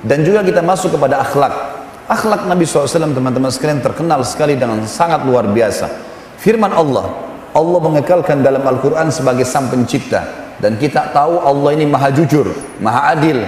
Dan juga kita masuk kepada akhlak. Akhlak Nabi SAW teman-teman sekalian terkenal sekali dengan sangat luar biasa. Firman Allah, Allah mengekalkan dalam Al-Quran sebagai sang pencipta. Dan kita tahu Allah ini maha jujur, maha adil.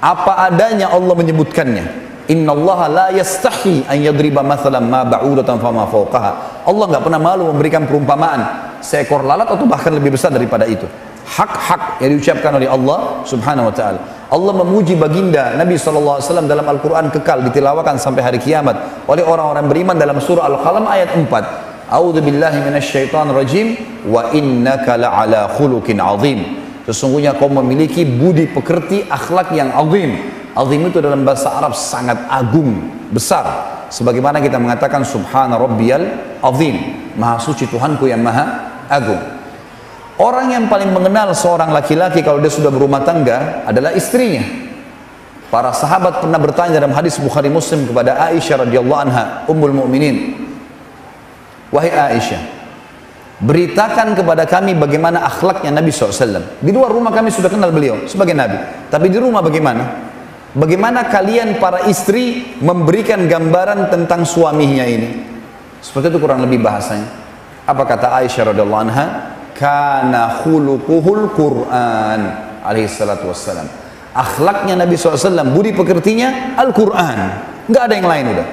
Apa adanya Allah menyebutkannya. Inna Allah la yastahi an yadriba mathalan ma ba'udatan fama fawqaha. Allah nggak pernah malu memberikan perumpamaan seekor lalat atau bahkan lebih besar daripada itu. Hak-hak yang diucapkan oleh Allah Subhanahu wa taala. Allah memuji baginda Nabi SAW dalam Al-Quran kekal ditilawakan sampai hari kiamat oleh orang-orang beriman dalam surah Al-Qalam ayat 4. A'udzu billahi minasyaitonir rajim wa innaka la'ala khuluqin azim. Sesungguhnya kau memiliki budi pekerti akhlak yang azim Azim itu dalam bahasa Arab sangat agung, besar. Sebagaimana kita mengatakan subhana rabbiyal azim. Maha suci Tuhanku yang maha agung. Orang yang paling mengenal seorang laki-laki kalau dia sudah berumah tangga adalah istrinya. Para sahabat pernah bertanya dalam hadis Bukhari Muslim kepada Aisyah radhiyallahu anha, Ummul Mukminin. Wahai Aisyah, beritakan kepada kami bagaimana akhlaknya Nabi SAW. Di luar rumah kami sudah kenal beliau sebagai Nabi. Tapi di rumah bagaimana? Bagaimana kalian para istri memberikan gambaran tentang suaminya ini? Seperti itu kurang lebih bahasanya. Apa kata Aisyah radhiallahu anha? Kana khuluquhul Qur'an alaihi salatu wassalam. Akhlaknya Nabi SAW, budi pekertinya Al-Quran. Nggak ada yang lain udah.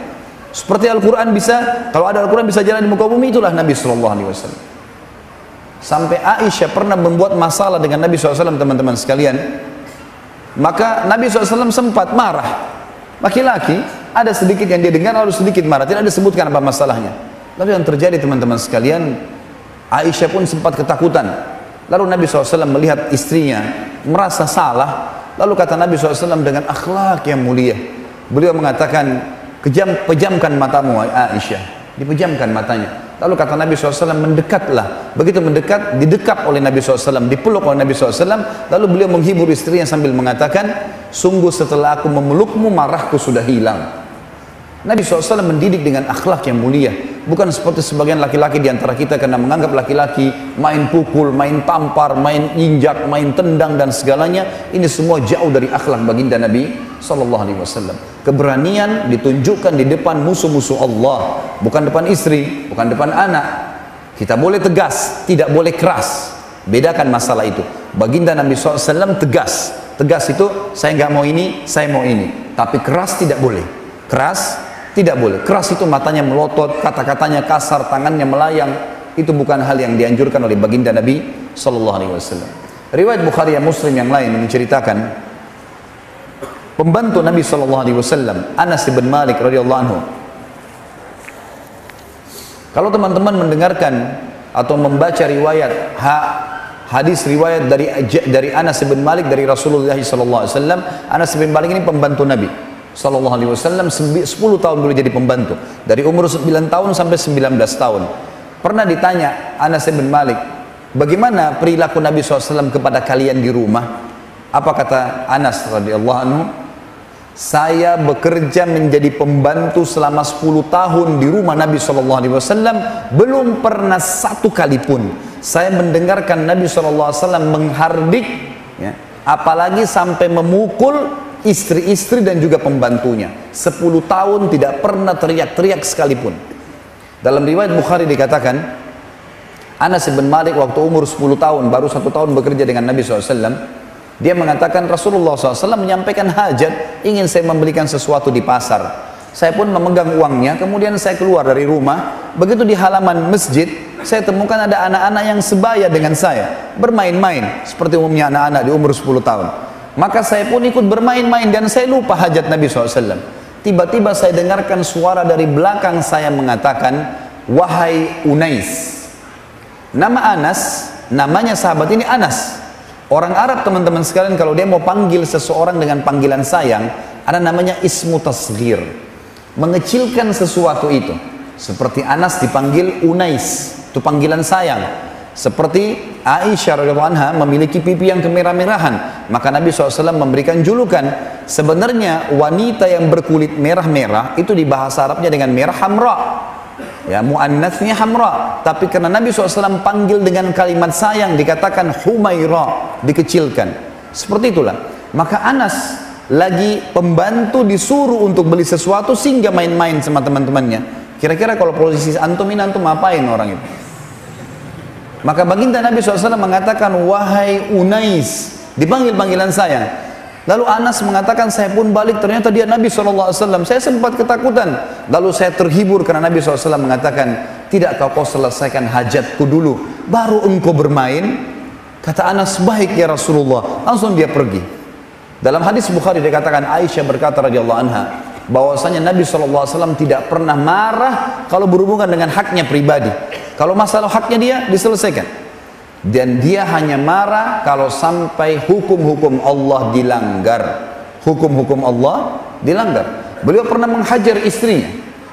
Seperti Al-Quran bisa, kalau ada Al-Quran bisa jalan di muka bumi, itulah Nabi SAW. Sampai Aisyah pernah membuat masalah dengan Nabi SAW teman-teman sekalian maka Nabi SAW sempat marah. Laki-laki ada sedikit yang dia dengar lalu sedikit marah. Tidak disebutkan apa masalahnya. Lalu yang terjadi teman-teman sekalian, Aisyah pun sempat ketakutan. Lalu Nabi SAW melihat istrinya merasa salah. Lalu kata Nabi SAW dengan akhlak yang mulia. Beliau mengatakan, Kejam, pejamkan matamu Aisyah. Dipejamkan matanya. Lalu kata Nabi SAW, mendekatlah. Begitu mendekat, didekap oleh Nabi SAW, dipeluk oleh Nabi SAW. Lalu beliau menghibur istrinya sambil mengatakan, sungguh setelah aku memelukmu, marahku sudah hilang. Nabi SAW mendidik dengan akhlak yang mulia. Bukan seperti sebagian laki-laki di antara kita karena menganggap laki-laki main pukul, main tampar, main injak, main tendang dan segalanya. Ini semua jauh dari akhlak baginda Nabi SAW. Keberanian ditunjukkan di depan musuh-musuh Allah. Bukan depan istri, bukan depan anak. Kita boleh tegas, tidak boleh keras. Bedakan masalah itu. Baginda Nabi SAW tegas. Tegas itu saya nggak mau ini, saya mau ini. Tapi keras tidak boleh. Keras tidak boleh. Keras itu matanya melotot, kata-katanya kasar, tangannya melayang. Itu bukan hal yang dianjurkan oleh baginda Nabi Wasallam. Riwayat Bukhari yang Muslim yang lain menceritakan pembantu Nabi Wasallam Anas bin Malik radhiyallahu anhu. Kalau teman-teman mendengarkan atau membaca riwayat ha, hadis riwayat dari dari Anas bin Malik dari Rasulullah Wasallam, Anas bin Malik ini pembantu Nabi. Sallallahu Alaihi Wasallam 10 tahun dulu jadi pembantu. Dari umur 9 tahun sampai 19 tahun. Pernah ditanya Anas bin Malik bagaimana perilaku Nabi SAW kepada kalian di rumah? Apa kata Anas radhiyallahu anhu? Saya bekerja menjadi pembantu selama 10 tahun di rumah Nabi Shallallahu Alaihi Wasallam. Belum pernah satu kali pun saya mendengarkan Nabi Shallallahu Alaihi Wasallam menghardik ya, apalagi sampai memukul istri-istri dan juga pembantunya. Sepuluh tahun tidak pernah teriak-teriak sekalipun. Dalam riwayat Bukhari dikatakan, Anas bin Malik waktu umur 10 tahun, baru satu tahun bekerja dengan Nabi SAW, dia mengatakan Rasulullah SAW menyampaikan hajat, ingin saya membelikan sesuatu di pasar. Saya pun memegang uangnya, kemudian saya keluar dari rumah. Begitu di halaman masjid, saya temukan ada anak-anak yang sebaya dengan saya, bermain-main, seperti umumnya anak-anak di umur 10 tahun. Maka saya pun ikut bermain-main dan saya lupa hajat Nabi SAW. Tiba-tiba saya dengarkan suara dari belakang saya mengatakan, Wahai Unais. Nama Anas, namanya sahabat ini Anas. Orang Arab teman-teman sekalian kalau dia mau panggil seseorang dengan panggilan sayang, ada namanya ismu tasghir. Mengecilkan sesuatu itu. Seperti Anas dipanggil Unais, itu panggilan sayang. Seperti Aisyah radhiyallahu anha memiliki pipi yang kemerah-merahan, maka Nabi SAW memberikan julukan. Sebenarnya wanita yang berkulit merah-merah itu di bahasa Arabnya dengan merah hamra. Ya, muannatsnya hamra, tapi karena Nabi SAW panggil dengan kalimat sayang dikatakan humaira, dikecilkan. Seperti itulah. Maka Anas lagi pembantu disuruh untuk beli sesuatu sehingga main-main sama teman-temannya. Kira-kira kalau posisi antum ini antum ngapain orang itu? Maka baginda Nabi SAW mengatakan, wahai Unais, dipanggil panggilan saya. Lalu Anas mengatakan saya pun balik. Ternyata dia Nabi SAW. Saya sempat ketakutan. Lalu saya terhibur karena Nabi SAW mengatakan tidak kau kau selesaikan hajatku dulu baru engkau bermain. Kata Anas baik ya Rasulullah. Langsung dia pergi. Dalam hadis Bukhari dikatakan Aisyah berkata radhiyallahu anha bahwasanya Nabi SAW tidak pernah marah kalau berhubungan dengan haknya pribadi. Kalau masalah haknya dia diselesaikan. Dan dia hanya marah kalau sampai hukum-hukum Allah dilanggar. Hukum-hukum Allah dilanggar. Beliau pernah menghajar istrinya.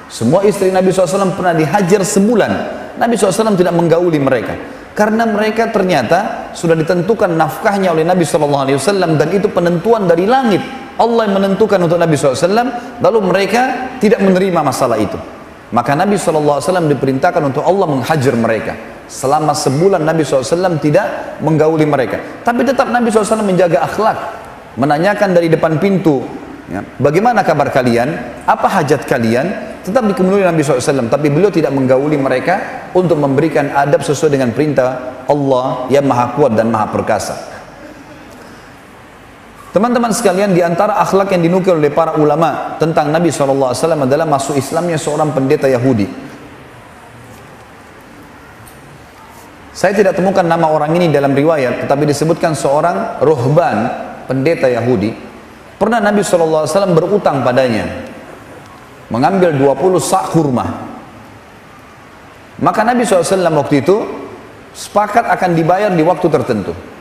Semua istri Nabi SAW pernah dihajar sebulan. Nabi SAW tidak menggauli mereka. Karena mereka ternyata sudah ditentukan nafkahnya oleh Nabi SAW dan itu penentuan dari langit Allah yang menentukan untuk Nabi SAW lalu mereka tidak menerima masalah itu. Maka Nabi SAW diperintahkan untuk Allah menghajar mereka. Selama sebulan Nabi SAW tidak menggauli mereka. Tapi tetap Nabi SAW menjaga akhlak menanyakan dari depan pintu ya, bagaimana kabar kalian? Apa hajat kalian? Tetap dikemudian Nabi SAW tapi beliau tidak menggauli mereka untuk memberikan adab sesuai dengan perintah Allah yang maha kuat dan maha perkasa Teman-teman sekalian, di antara akhlak yang dinukil oleh para ulama tentang Nabi SAW adalah masuk Islamnya seorang pendeta Yahudi. Saya tidak temukan nama orang ini dalam riwayat, tetapi disebutkan seorang rohban, pendeta Yahudi. Pernah Nabi SAW berutang padanya, mengambil 20 sak kurma. Maka Nabi SAW waktu itu sepakat akan dibayar di waktu tertentu.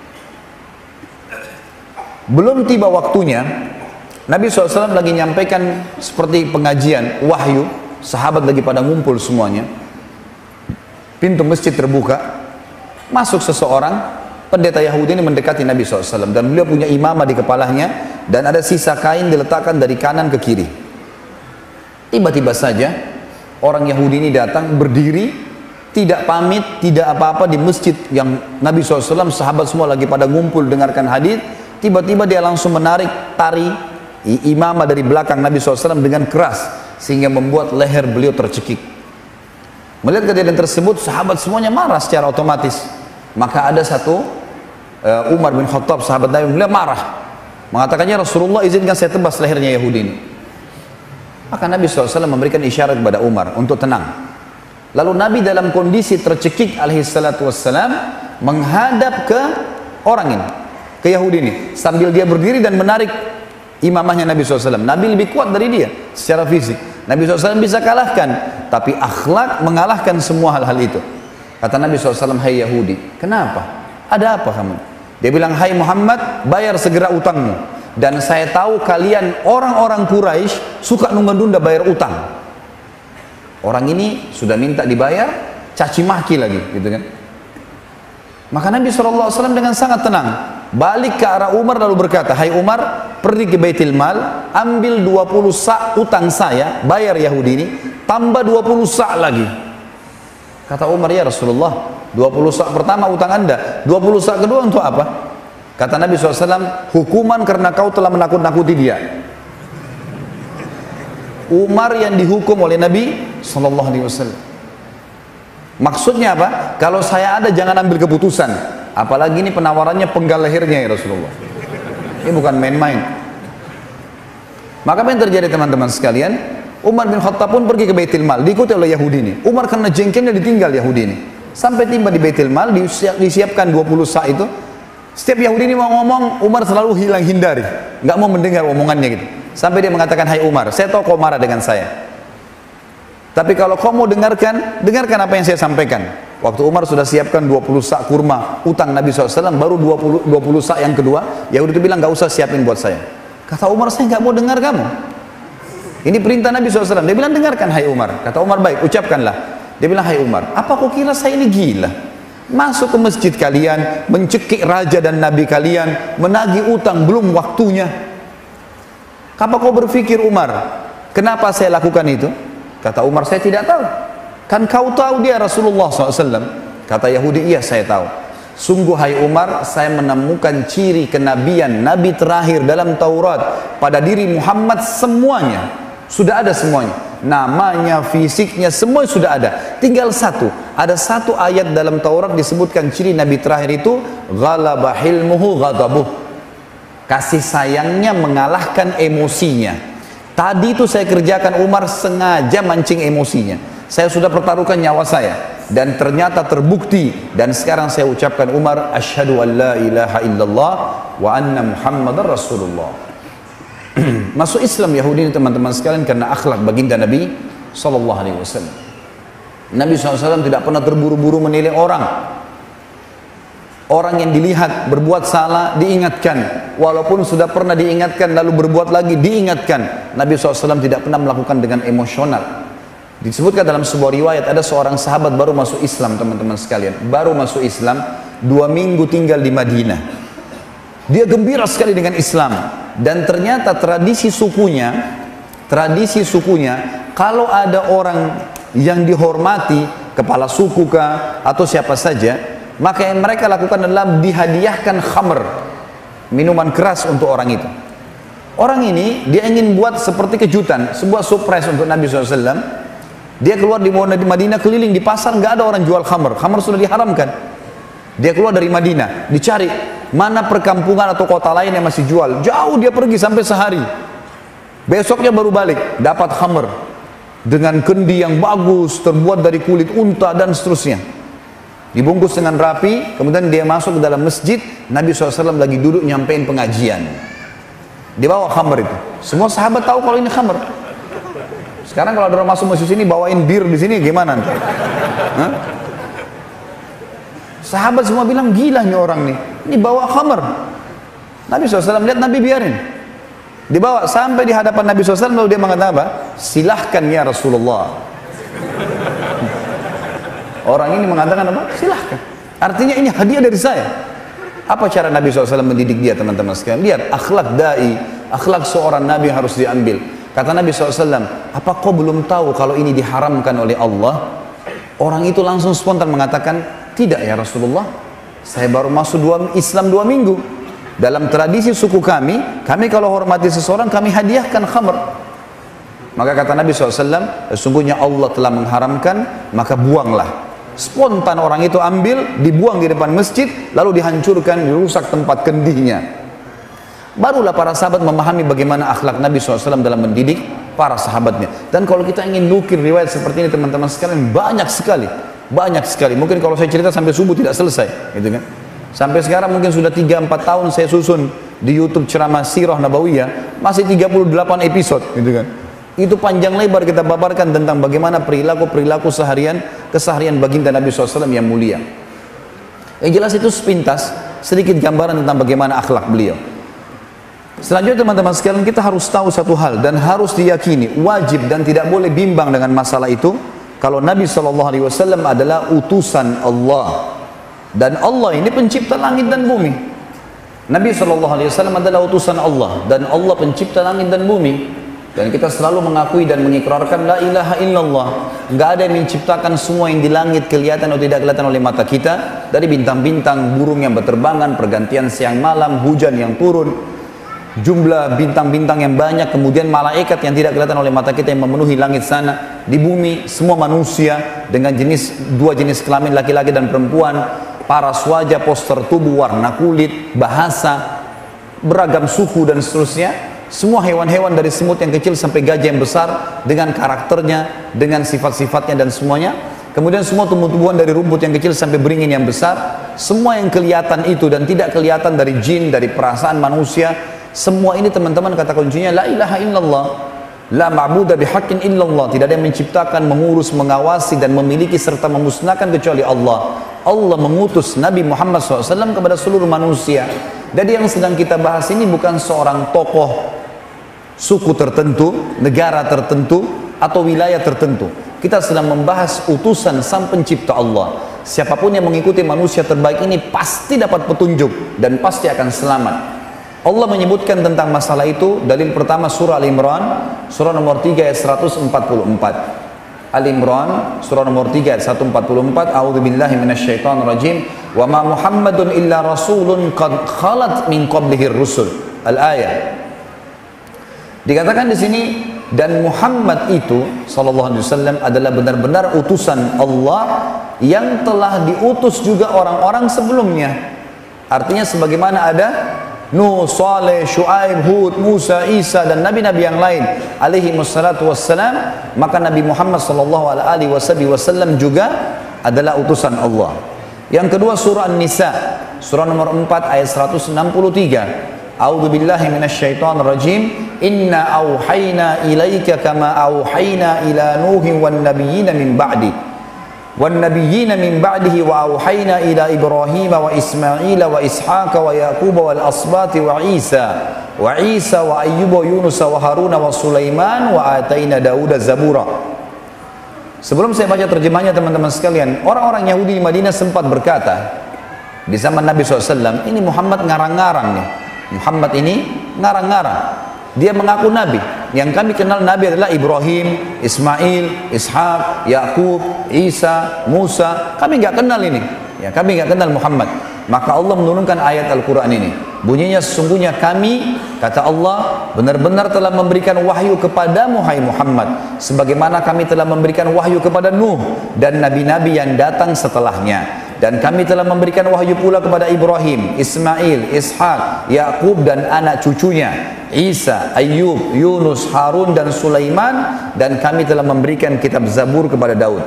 Belum tiba waktunya, Nabi SAW lagi nyampaikan seperti pengajian, wahyu, sahabat lagi pada ngumpul semuanya. Pintu masjid terbuka, Masuk seseorang, pendeta Yahudi ini mendekati Nabi SAW dan beliau punya imamah di kepalanya dan ada sisa kain diletakkan dari kanan ke kiri. Tiba-tiba saja orang Yahudi ini datang berdiri, tidak pamit, tidak apa-apa di masjid yang Nabi SAW sahabat semua lagi pada ngumpul dengarkan hadis. Tiba-tiba dia langsung menarik tari imamah dari belakang Nabi SAW dengan keras sehingga membuat leher beliau tercekik. Melihat kejadian tersebut, sahabat semuanya marah secara otomatis. Maka ada satu uh, Umar bin Khattab sahabat Nabi beliau marah mengatakannya Rasulullah izinkan saya tebas lehernya Yahudi ini maka Nabi SAW memberikan isyarat kepada Umar untuk tenang lalu Nabi dalam kondisi tercekik alaihi salatu wassalam menghadap ke orang ini ke Yahudi ini sambil dia berdiri dan menarik imamahnya Nabi SAW Nabi lebih kuat dari dia secara fisik Nabi SAW bisa kalahkan tapi akhlak mengalahkan semua hal-hal itu Kata Nabi SAW, hai Yahudi, kenapa? Ada apa kamu? Dia bilang, hai Muhammad, bayar segera utangmu. Dan saya tahu kalian orang-orang Quraisy suka nunda-nunda bayar utang. Orang ini sudah minta dibayar, caci maki lagi, gitu kan? Maka Nabi SAW dengan sangat tenang balik ke arah Umar lalu berkata, Hai Umar, pergi ke Baitul Mal, ambil 20 sak utang saya, bayar Yahudi ini, tambah 20 sak lagi. Kata Umar, ya Rasulullah, 20 sak pertama utang anda, 20 sak kedua untuk apa? Kata Nabi SAW, hukuman karena kau telah menakut-nakuti dia. Umar yang dihukum oleh Nabi SAW. Maksudnya apa? Kalau saya ada jangan ambil keputusan. Apalagi ini penawarannya penggal lehernya ya Rasulullah. Ini bukan main-main. Maka apa yang terjadi teman-teman sekalian? Umar bin Khattab pun pergi ke Baitul Mal, diikuti oleh Yahudi ini. Umar karena jengkelnya ditinggal Yahudi ini. Sampai tiba di Baitul Mal, disiap, disiapkan 20 sa itu. Setiap Yahudi ini mau ngomong, Umar selalu hilang hindari. Nggak mau mendengar omongannya gitu. Sampai dia mengatakan, Hai Umar, saya tahu kau marah dengan saya. Tapi kalau kau mau dengarkan, dengarkan apa yang saya sampaikan. Waktu Umar sudah siapkan 20 sak kurma utang Nabi SAW, baru 20, 20 sak yang kedua, Yahudi itu bilang, nggak usah siapin buat saya. Kata Umar, saya nggak mau dengar kamu. Ini perintah Nabi SAW. Dia bilang, dengarkan hai Umar. Kata Umar, baik, ucapkanlah. Dia bilang, hai Umar, apa kau kira saya ini gila? Masuk ke masjid kalian, mencekik raja dan nabi kalian, menagih utang belum waktunya. Apa kau berpikir Umar, kenapa saya lakukan itu? Kata Umar, saya tidak tahu. Kan kau tahu dia Rasulullah SAW. Kata Yahudi, iya saya tahu. Sungguh hai Umar, saya menemukan ciri kenabian Nabi terakhir dalam Taurat pada diri Muhammad semuanya. Sudah ada semuanya. Namanya, fisiknya, semua sudah ada. Tinggal satu. Ada satu ayat dalam Taurat disebutkan ciri Nabi terakhir itu. Ghalaba hilmuhu ghadabuh. Kasih sayangnya mengalahkan emosinya. Tadi itu saya kerjakan Umar sengaja mancing emosinya. Saya sudah pertaruhkan nyawa saya dan ternyata terbukti dan sekarang saya ucapkan Umar asyhadu an la ilaha illallah wa anna muhammadar rasulullah. Masuk Islam Yahudi ini teman-teman sekalian karena akhlak baginda Nabi sallallahu alaihi wasallam. Nabi SAW tidak pernah terburu-buru menilai orang. Orang yang dilihat berbuat salah diingatkan. Walaupun sudah pernah diingatkan lalu berbuat lagi diingatkan. Nabi SAW tidak pernah melakukan dengan emosional Disebutkan dalam sebuah riwayat ada seorang sahabat baru masuk Islam teman-teman sekalian. Baru masuk Islam, dua minggu tinggal di Madinah. Dia gembira sekali dengan Islam. Dan ternyata tradisi sukunya, tradisi sukunya, kalau ada orang yang dihormati, kepala suku kah, atau siapa saja, maka yang mereka lakukan adalah dihadiahkan khamr, minuman keras untuk orang itu. Orang ini dia ingin buat seperti kejutan, sebuah surprise untuk Nabi SAW dia keluar di Madinah keliling di pasar nggak ada orang jual khamr. Khamr sudah diharamkan. Dia keluar dari Madinah, dicari mana perkampungan atau kota lain yang masih jual. Jauh dia pergi sampai sehari. Besoknya baru balik, dapat khamr dengan kendi yang bagus, terbuat dari kulit unta dan seterusnya. Dibungkus dengan rapi, kemudian dia masuk ke dalam masjid, Nabi SAW lagi duduk nyampein pengajian. Dibawa khamr itu. Semua sahabat tahu kalau ini khamr. Sekarang kalau ada orang masuk masjid sini bawain bir di sini gimana nih? Hah? Sahabat semua bilang gila nih orang nih. Ini bawa khamar. Nabi SAW lihat Nabi biarin. Dibawa sampai di hadapan Nabi SAW lalu dia mengatakan apa? Silahkan ya Rasulullah. Orang ini mengatakan apa? Silahkan. Artinya ini hadiah dari saya. Apa cara Nabi SAW mendidik dia teman-teman sekalian? Lihat akhlak dai, akhlak seorang Nabi harus diambil. Kata Nabi SAW, apa kau belum tahu kalau ini diharamkan oleh Allah? Orang itu langsung spontan mengatakan, tidak ya Rasulullah, saya baru masuk dua, Islam dua minggu. Dalam tradisi suku kami, kami kalau hormati seseorang, kami hadiahkan khamr. Maka kata Nabi SAW, sesungguhnya Allah telah mengharamkan, maka buanglah. Spontan orang itu ambil, dibuang di depan masjid, lalu dihancurkan, dirusak tempat kendihnya. Barulah para sahabat memahami bagaimana akhlak Nabi SAW dalam mendidik para sahabatnya. Dan kalau kita ingin nukir riwayat seperti ini teman-teman sekalian banyak sekali. Banyak sekali. Mungkin kalau saya cerita sampai subuh tidak selesai. Gitu kan. Sampai sekarang mungkin sudah 3-4 tahun saya susun di Youtube ceramah Sirah Nabawiyah. Masih 38 episode. Gitu kan. Itu panjang lebar kita paparkan tentang bagaimana perilaku-perilaku seharian, keseharian baginda Nabi SAW yang mulia. Yang jelas itu sepintas, sedikit gambaran tentang bagaimana akhlak beliau. Selanjutnya teman-teman sekalian kita harus tahu satu hal dan harus diyakini wajib dan tidak boleh bimbang dengan masalah itu kalau Nabi SAW adalah utusan Allah. Dan Allah ini pencipta langit dan bumi. Nabi SAW adalah utusan Allah dan Allah pencipta langit dan bumi. Dan kita selalu mengakui dan mengikrarkan la ilaha illallah. Nggak ada yang menciptakan semua yang di langit kelihatan atau tidak kelihatan oleh mata kita. Dari bintang-bintang burung yang berterbangan pergantian siang malam hujan yang turun jumlah bintang-bintang yang banyak, kemudian malaikat yang tidak kelihatan oleh mata kita yang memenuhi langit sana, di bumi semua manusia dengan jenis dua jenis kelamin laki-laki dan perempuan, paras wajah, poster tubuh, warna kulit, bahasa, beragam suku dan seterusnya, semua hewan-hewan dari semut yang kecil sampai gajah yang besar dengan karakternya, dengan sifat-sifatnya dan semuanya. Kemudian semua tumbuh-tumbuhan dari rumput yang kecil sampai beringin yang besar, semua yang kelihatan itu dan tidak kelihatan dari jin, dari perasaan manusia, semua ini teman-teman kata kuncinya la ilaha illallah. La ma'budah bihaqqin illallah. Tidak ada yang menciptakan, mengurus, mengawasi dan memiliki serta memusnahkan kecuali Allah. Allah mengutus Nabi Muhammad SAW kepada seluruh manusia. Jadi yang sedang kita bahas ini bukan seorang tokoh suku tertentu, negara tertentu, atau wilayah tertentu. Kita sedang membahas utusan sang pencipta Allah. Siapa pun yang mengikuti manusia terbaik ini pasti dapat petunjuk dan pasti akan selamat. Allah menyebutkan tentang masalah itu dalil pertama surah Al-Imran surah nomor 3 ayat 144 Al-Imran surah nomor 3 ayat 144 A'udzubillahi minasyaitonirrajim. Wa ma Muhammadun illa rasulun qad khalat min qablihi rusul. Al-ayah. Dikatakan di sini dan Muhammad itu sallallahu alaihi wasallam adalah benar-benar utusan Allah yang telah diutus juga orang-orang sebelumnya. Artinya sebagaimana ada Nuh, Saleh, Shu'aib, Hud, Musa, Isa dan nabi-nabi yang lain alaihi wassalatu wassalam, maka Nabi Muhammad sallallahu alaihi wasallam juga adalah utusan Allah. Yang kedua surah An-Nisa, surah nomor 4 ayat 163. A'udzu billahi minasyaitonir rajim. Inna auhayna ilaika kama auhayna ila Nuhin wan nabiyyin min ba'di. Yaqub wal asbati wa Isa wa Isa wa Ayyub wa Yunus wa Harun wa Sulaiman wa ataina Dauda zabura. Sebelum saya baca terjemahnya teman-teman sekalian, orang-orang Yahudi di Madinah sempat berkata di zaman Nabi SAW, ini Muhammad ngarang-ngarang nih. Muhammad ini ngarang-ngarang. Dia mengaku nabi. Yang kami kenal nabi adalah Ibrahim, Ismail, Ishak, Yakub, Isa, Musa. Kami nggak kenal ini. Ya, kami nggak kenal Muhammad. Maka Allah menurunkan ayat Al-Quran ini. Bunyinya sesungguhnya kami, kata Allah, benar-benar telah memberikan wahyu kepada Hai Muhammad. Sebagaimana kami telah memberikan wahyu kepada Nuh dan nabi-nabi yang datang setelahnya. Dan kami telah memberikan wahyu pula kepada Ibrahim, Ismail, Ishak, Yakub dan anak cucunya, Isa, Ayub, Yunus, Harun dan Sulaiman dan kami telah memberikan kitab Zabur kepada Daud.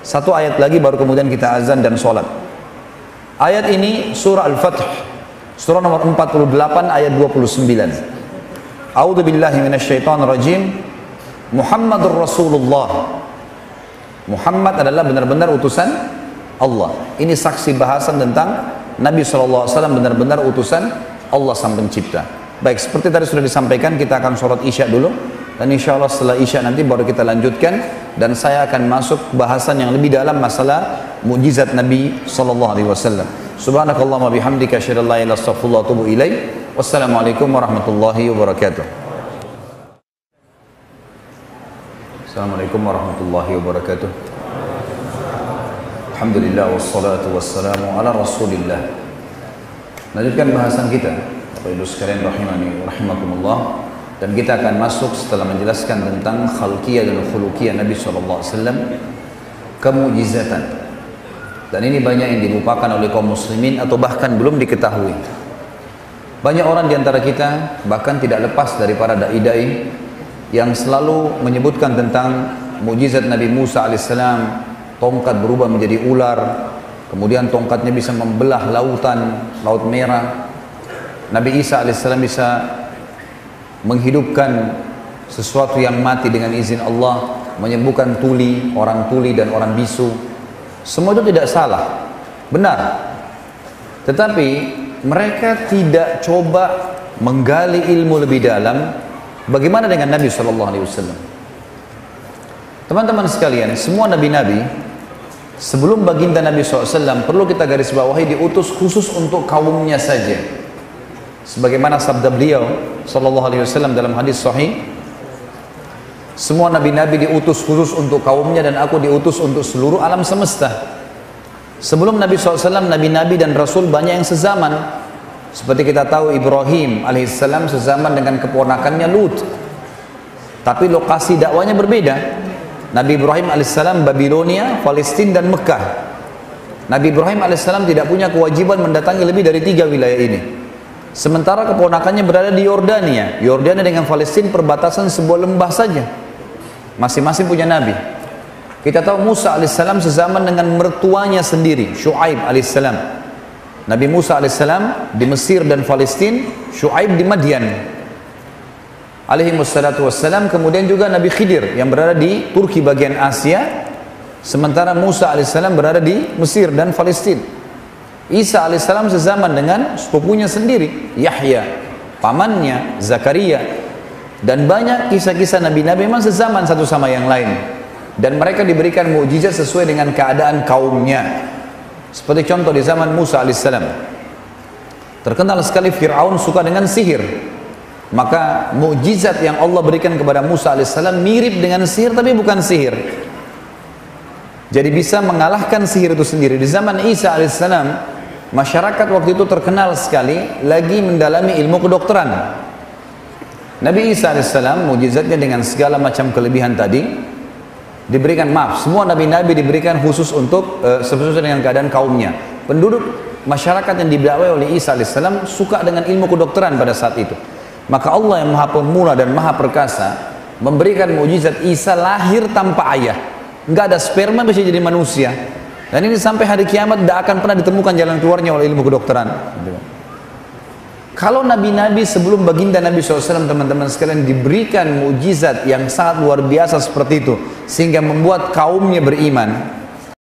Satu ayat lagi baru kemudian kita azan dan solat. Ayat ini surah Al-Fath, surah nomor 48 ayat 29. A'udzu billahi minasyaitonir rajim. Muhammadur Rasulullah. Muhammad adalah benar-benar utusan Allah. Ini saksi bahasan tentang Nabi SAW benar-benar utusan Allah sang pencipta. Baik, seperti tadi sudah disampaikan, kita akan sholat isya dulu. Dan insya Allah setelah isya nanti baru kita lanjutkan. Dan saya akan masuk bahasan yang lebih dalam masalah mujizat Nabi SAW. Subhanakallahumma bihamdika asyhadu an la Wassalamualaikum warahmatullahi wabarakatuh. Assalamualaikum warahmatullahi wabarakatuh. Alhamdulillah wassalatu wassalamu ala rasulillah. Lanjutkan bahasan kita Bapak Ibu sekalian rahimani rahimakumullah. Dan kita akan masuk setelah menjelaskan tentang khalqiyah dan khuluqiyah Nabi SAW Kemujizatan. Dan ini banyak yang dilupakan oleh kaum muslimin atau bahkan belum diketahui. Banyak orang di antara kita bahkan tidak lepas dari para da'i-da'i Yang selalu menyebutkan tentang mujizat Nabi Musa alaihissalam tongkat berubah menjadi ular, kemudian tongkatnya bisa membelah lautan, laut merah. Nabi Isa alaihissalam bisa menghidupkan sesuatu yang mati dengan izin Allah, menyembuhkan tuli, orang tuli dan orang bisu. Semua itu tidak salah, benar. Tetapi mereka tidak coba menggali ilmu lebih dalam bagaimana dengan Nabi Wasallam. Teman-teman sekalian, semua nabi-nabi Sebelum baginda Nabi SAW perlu kita garis bawahi diutus khusus untuk kaumnya saja. Sebagaimana sabda beliau Sallallahu Alaihi Wasallam dalam hadis Sahih, semua nabi-nabi diutus khusus untuk kaumnya dan aku diutus untuk seluruh alam semesta. Sebelum Nabi SAW, nabi-nabi dan rasul banyak yang sezaman. Seperti kita tahu Ibrahim alaihissalam sezaman dengan keponakannya Lut. Tapi lokasi dakwanya berbeda. Nabi Ibrahim alaihissalam Babilonia, Palestina dan Mekah. Nabi Ibrahim alaihissalam tidak punya kewajiban mendatangi lebih dari tiga wilayah ini. Sementara keponakannya berada di Yordania. Yordania dengan Palestina perbatasan sebuah lembah saja. Masing-masing punya nabi. Kita tahu Musa alaihissalam sezaman dengan mertuanya sendiri, Shu'aib alaihissalam. Nabi Musa alaihissalam di Mesir dan Palestina, Shu'aib di Madian alaihi wassalatu wassalam. Kemudian juga Nabi Khidir yang berada di Turki bagian Asia. Sementara Musa alaihissalam berada di Mesir dan Palestina Isa alaihissalam sezaman dengan sepupunya sendiri Yahya pamannya Zakaria. Dan banyak kisah-kisah nabi-nabi memang sezaman satu sama yang lain. Dan mereka diberikan mukjizat sesuai dengan keadaan kaumnya. Seperti contoh di zaman Musa alaihissalam terkenal sekali Fir'aun suka dengan sihir maka mukjizat yang Allah berikan kepada Musa alaihissalam mirip dengan sihir tapi bukan sihir Jadi bisa mengalahkan sihir itu sendiri. Di zaman Isa alaihissalam, masyarakat waktu itu terkenal sekali lagi mendalami ilmu kedokteran. Nabi Isa alaihissalam mujizatnya dengan segala macam kelebihan tadi diberikan maaf. Semua nabi-nabi diberikan khusus untuk uh, sesuai dengan keadaan kaumnya. Penduduk masyarakat yang didakwai oleh Isa alaihissalam suka dengan ilmu kedokteran pada saat itu. Maka Allah yang maha pemula dan maha perkasa memberikan mujizat Isa lahir tanpa ayah. Nggak ada sperma bisa jadi manusia. Dan ini sampai hari kiamat tidak akan pernah ditemukan jalan keluarnya oleh ilmu kedokteran. Kalau nabi-nabi sebelum baginda Nabi SAW teman-teman sekalian diberikan mujizat yang sangat luar biasa seperti itu sehingga membuat kaumnya beriman